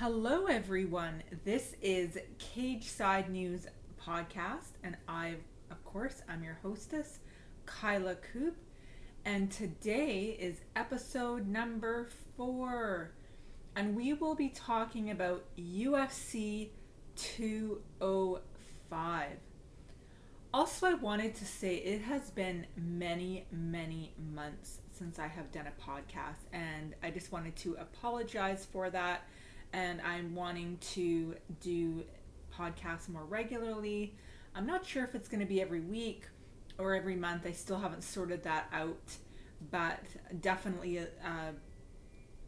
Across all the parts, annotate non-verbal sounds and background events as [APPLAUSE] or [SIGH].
Hello, everyone. This is Cage Side News podcast, and I, of course, I'm your hostess, Kaila Koop, and today is episode number four, and we will be talking about UFC 205. Also, I wanted to say it has been many, many months since I have done a podcast, and I just wanted to apologize for that and I'm wanting to do podcasts more regularly. I'm not sure if it's going to be every week or every month. I still haven't sorted that out, but definitely uh,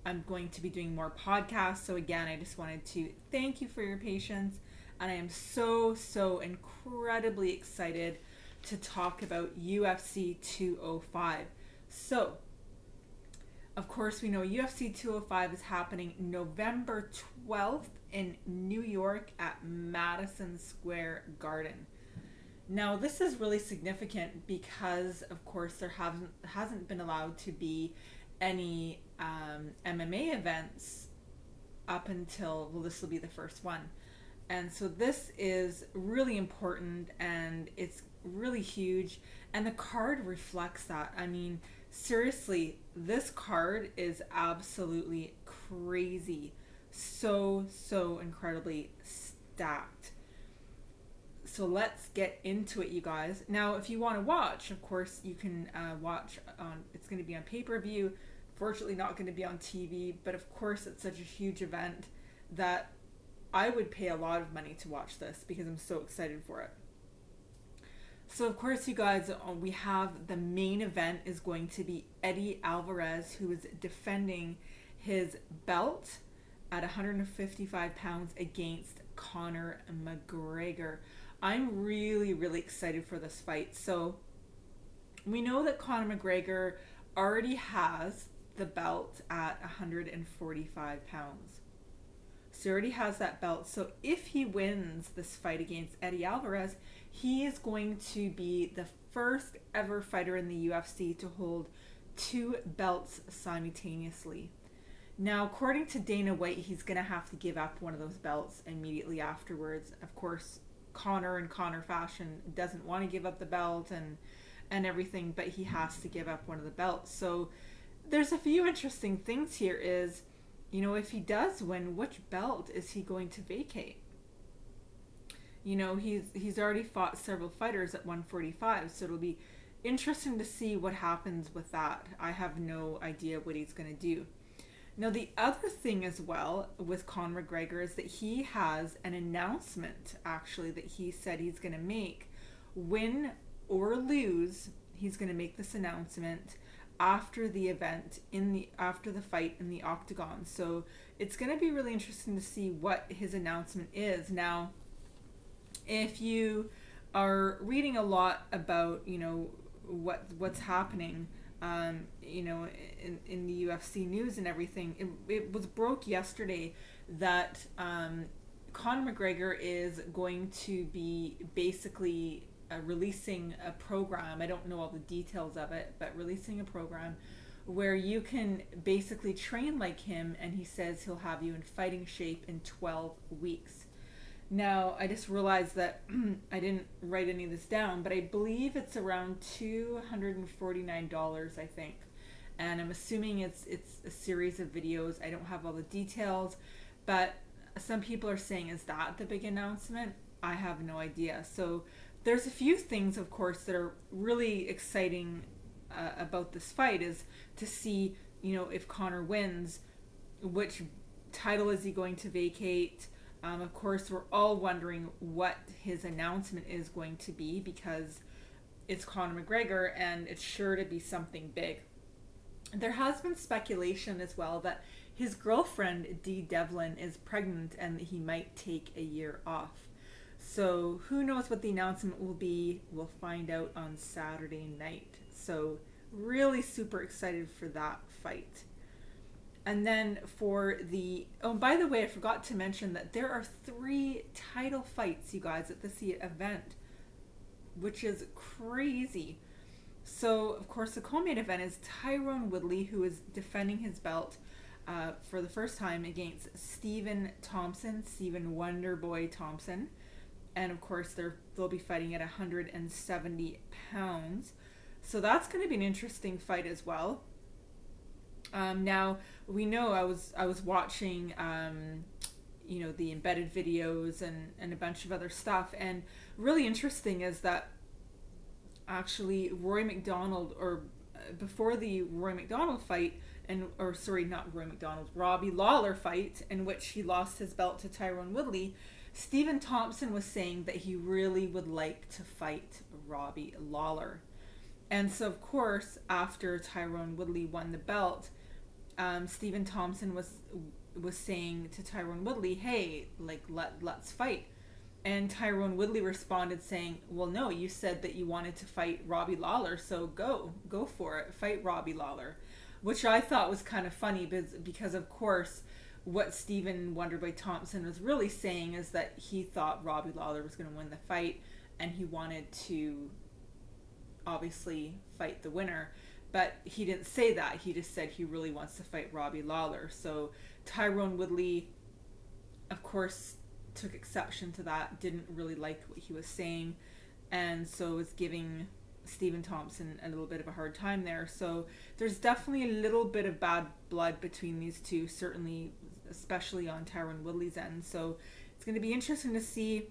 I'm going to be doing more podcasts. So, again, I just wanted to thank you for your patience. And I am so, so incredibly excited to talk about UFC 205. So, of course, we know UFC 205 is happening November 12th in New York at Madison Square Garden. Now, this is really significant because, of course, there haven't hasn't been allowed to be any um, MMA events up until well, this will be the first one, and so this is really important and it's really huge, and the card reflects that. I mean seriously, this card is absolutely crazy. So, so incredibly stacked. So let's get into it, you guys. Now, if you want to watch, of course, you can uh, watch on. It's going to be on pay per view. Fortunately, not going to be on TV, but of course, it's such a huge event that I would pay a lot of money to watch this because I'm so excited for it. So of course, you guys, uh, we have the main event is going to be Eddie Alvarez, who is defending his belt at 155 pounds against Conor McGregor. I'm really, really excited for this fight. So we know that Conor McGregor already has the belt at 145 pounds. He already has that belt. So if he wins this fight against Eddie Alvarez, he is going to be the first ever fighter in the UFC to hold two belts simultaneously. Now, according to Dana White, he's going to have to give up one of those belts immediately afterwards. Of course, Conor in Conor fashion doesn't want to give up the belt and and everything, but he has to give up one of the belts. So there's a few interesting things here is, you know, if he does win, which belt is he going to vacate? You know, he's he's already fought several fighters at 145, so it'll be interesting to see what happens with that. I have no idea what he's going to do. Now, the other thing as well with Conor McGregor is that he has an announcement actually that he said he's going to make. Win or lose, he's going to make this announcement after the event in the after the fight in the octagon. So it's going to be really interesting to see what his announcement is. Now, if you are reading a lot about you know what what's happening um, you know in, in the UFC news and everything it, it was broke yesterday that um, Conor McGregor is going to be basically uh, releasing a program I don't know all the details of it but releasing a program where you can basically train like him and he says he'll have you in fighting shape in 12 weeks now, I just realized that [CLEARS THROAT] I didn't write any of this down, but I believe it's around $249, I think. And I'm assuming it's it's a series of videos. I don't have all the details, but some people are saying is that the big announcement? I have no idea. So there's a few things of course that are really exciting uh, about this fight is to see, you know, if Conor wins, which title is he going to vacate? Um, of course, we're all wondering what his announcement is going to be because it's Conor McGregor and it's sure to be something big. There has been speculation as well that his girlfriend, Dee Devlin, is pregnant and he might take a year off. So, who knows what the announcement will be? We'll find out on Saturday night. So, really super excited for that fight. And then for the oh, by the way, I forgot to mention that there are three title fights, you guys, at this event, which is crazy. So of course, the co-main event is Tyron Woodley, who is defending his belt uh, for the first time against Stephen Thompson, Stephen Wonderboy Thompson. And of course, they're, they'll be fighting at 170 pounds. So that's going to be an interesting fight as well. Um, now we know I was I was watching um, you know the embedded videos and and a bunch of other stuff, and really interesting is that actually Rory MacDonald or uh, before the Rory MacDonald fight and or sorry not Rory MacDonald Robbie Lawler fight in which he lost his belt to Tyron Woodley Stephen Thompson was saying that he really would like to fight Robbie Lawler and so of course after Tyron Woodley won the belt um, Stephen Thompson was was saying to Tyron Woodley hey like let let's fight and Tyron Woodley responded saying, Well, no, you said that you wanted to fight Robbie Lawler, so go, go for it, fight Robbie Lawler. Which I thought was kind of funny because, because of course, what Stephen Wonderboy Thompson was really saying is that he thought Robbie Lawler was going to win the fight and he wanted to obviously fight the winner. But he didn't say that. He just said he really wants to fight Robbie Lawler. So Tyron Woodley, of course, took exception to that, didn't really like what he was saying, and so was giving Stephen Thompson a little bit of a hard time there. So there's definitely a little bit of bad blood between these two, certainly, especially on Tyron Woodley's end. So it's going to be interesting to see,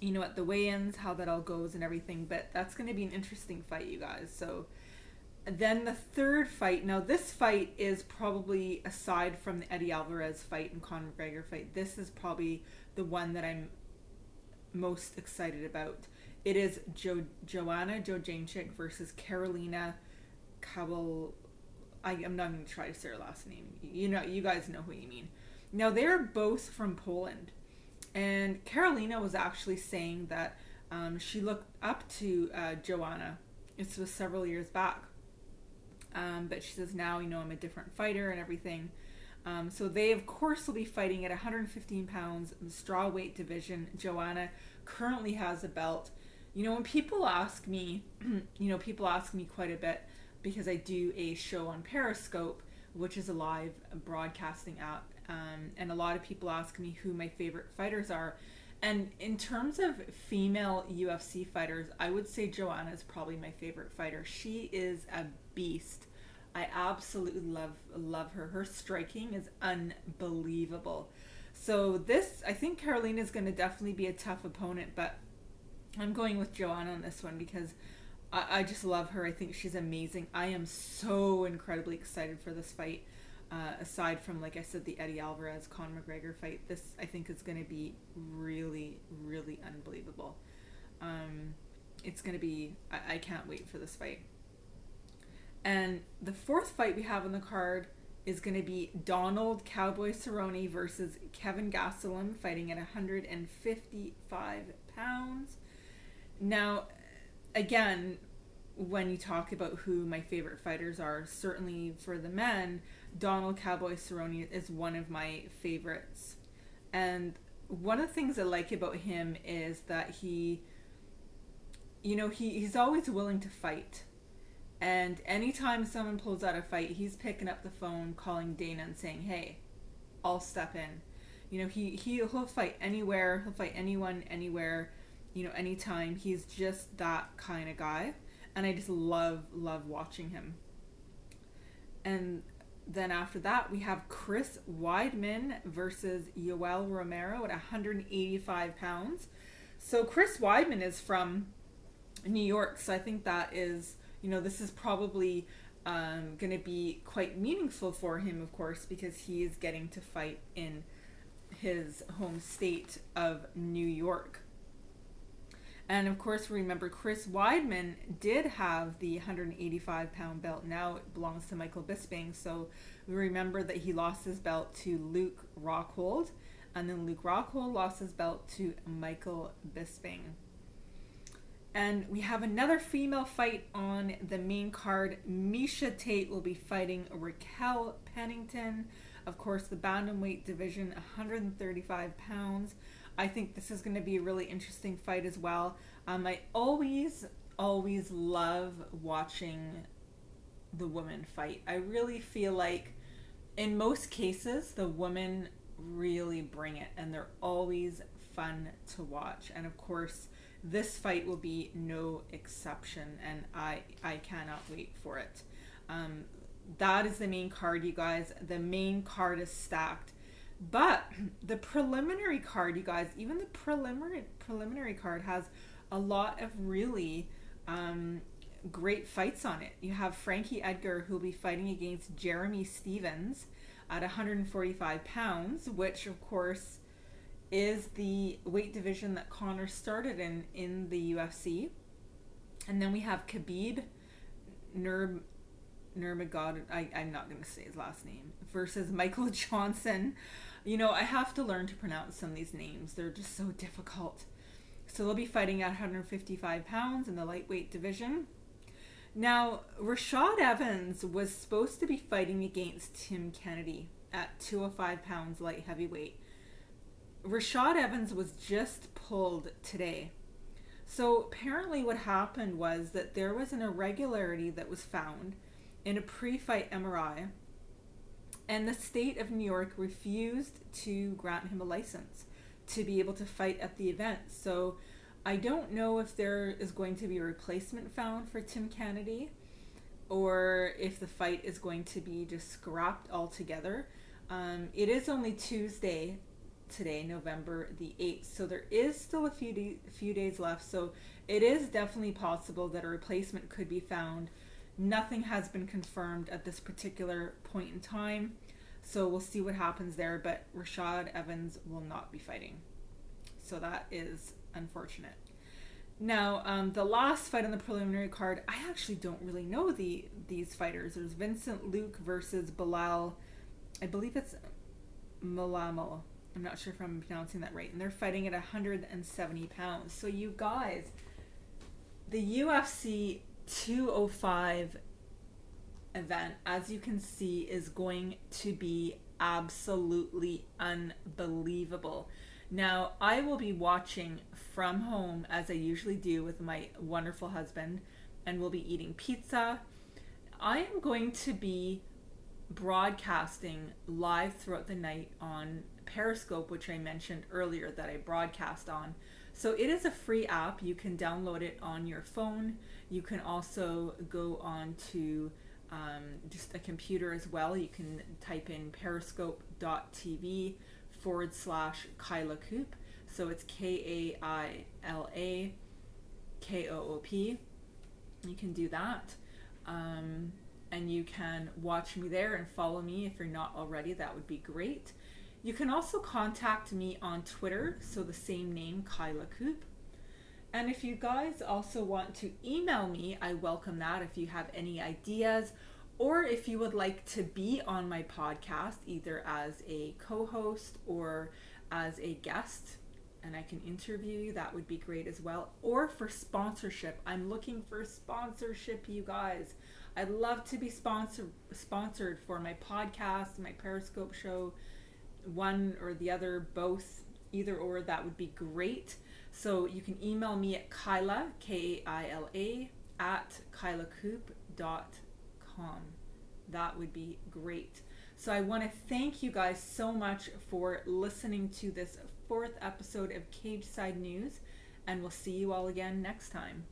you know, at the weigh ins, how that all goes and everything. But that's going to be an interesting fight, you guys. So then the third fight. Now, this fight is probably aside from the Eddie Alvarez fight and Conor McGregor fight. This is probably the one that I'm most excited about. It is jo- Joanna Jędrzejczyk versus Karolina Kabel. I am not going to try to say her last name. You know, you guys know who you mean. Now they're both from Poland, and Karolina was actually saying that um, she looked up to uh, Joanna. This was several years back, um, but she says now you know I'm a different fighter and everything. Um, so they, of course, will be fighting at 115 pounds in the straw weight division. Joanna currently has a belt. You know, when people ask me, [CLEARS THROAT] you know, people ask me quite a bit because I do a show on Periscope, which is a live broadcasting app. Um, and a lot of people ask me who my favorite fighters are. And in terms of female UFC fighters, I would say Joanna is probably my favorite fighter. She is a beast. I absolutely love love her. Her striking is unbelievable. So this, I think Karolina is going to definitely be a tough opponent, but I'm going with Joanna on this one because I, I just love her. I think she's amazing. I am so incredibly excited for this fight. Uh, aside from, like I said, the Eddie Alvarez Conor McGregor fight, this I think is going to be really, really unbelievable. Um, it's going to be. I, I can't wait for this fight. And the fourth fight we have on the card is going to be Donald Cowboy Cerrone versus Kevin Gastelum fighting at 155 pounds. Now, again, when you talk about who my favorite fighters are, certainly for the men, Donald Cowboy Cerrone is one of my favorites. And one of the things I like about him is that he, you know, he, he's always willing to fight and anytime someone pulls out a fight, he's picking up the phone, calling Dana and saying, "Hey, I'll step in." You know, he, he he'll fight anywhere. He'll fight anyone, anywhere. You know, anytime. He's just that kind of guy, and I just love love watching him. And then after that, we have Chris Weidman versus Yoel Romero at 185 pounds. So Chris Weidman is from New York, so I think that is you know, this is probably um, going to be quite meaningful for him, of course, because he is getting to fight in his home state of New York. And of course, remember Chris Weidman did have the 185 pound belt. Now it belongs to Michael Bisping. So we remember that he lost his belt to Luke Rockhold, and then Luke Rockhold lost his belt to Michael Bisping. And we have another female fight on the main card. Miesha Tate will be fighting Raquel Pennington. Of course, the bantamweight division, 135 pounds. I think this is going to be a really interesting fight as well. Um, I always, always love watching the woman fight. I really feel like in most cases, the women really bring it, and they're always fun to watch. And of course, this fight will be no exception, and I I cannot wait for it. Um, that is the main card, you guys. The main card is stacked. But the preliminary card, you guys, even the preliminary preliminary card has a lot of really um, great fights on it. You have Frankie Edgar who will be fighting against Jeremy Stephens at 145 pounds, which of course is the weight division that Conor started in in the UFC. And then we have Khabib Nurb Nurmagomedov. I, I'm not going to say his last name versus Michael [LAUGHS] Johnson. You know, I have to learn to pronounce some of these names. They're just so difficult. So they'll be fighting at 155 pounds in the lightweight division. Now, Rashad Evans was supposed to be fighting against Tim Kennedy at 205 pounds light heavyweight. Rashad Evans was just pulled today. So apparently, what happened was that there was an irregularity that was found in a pre fight MRI, and the state of New York refused to grant him a license to be able to fight at the event. So I don't know if there is going to be a replacement found for Tim Kennedy or if the fight is going to be just scrapped altogether. Um, it is only Tuesday today, November the 8th, so there is still a few, de- few days left. So it is definitely possible that a replacement could be found. Nothing has been confirmed at this particular point in time, so we'll see what happens there. But Rashad Evans will not be fighting. So that is unfortunate. Now, um, the last fight on the preliminary card, I actually don't really know the these fighters. There's Vincent Luke versus Belal. I believe it's Malamo. I'm not sure if I'm pronouncing that right. And they're fighting at 170 pounds. So you guys, the UFC 205 event, as you can see, is going to be absolutely unbelievable. Now, I will be watching from home as I usually do with my wonderful husband, and we'll be eating pizza. I am going to be broadcasting live throughout the night on Periscope, which I mentioned earlier that I broadcast on. So it is a free app. You can download it on your phone. You can also go on to um, just a computer as well. You can type in periscope.tv forward slash Kaila Koop. So it's K A I L A K O O P. You can do that. Um, and you can watch me there and follow me if you're not already. That would be great. You can also contact me on Twitter, so the same name, Kaila Koop. And if you guys also want to email me, I welcome that if you have any ideas or if you would like to be on my podcast, either as a co host or as a guest, and I can interview you, that would be great as well. Or for sponsorship. I'm looking for sponsorship, you guys. I'd love to be sponsor- sponsored for my podcast, my Periscope show, one or the other, both, either or, that would be great. So you can email me at Kaila, K A I L A, at kailakoop.com that would be great. So I want to thank you guys so much for listening to this fourth episode of Cage Side News, and we'll see you all again next time.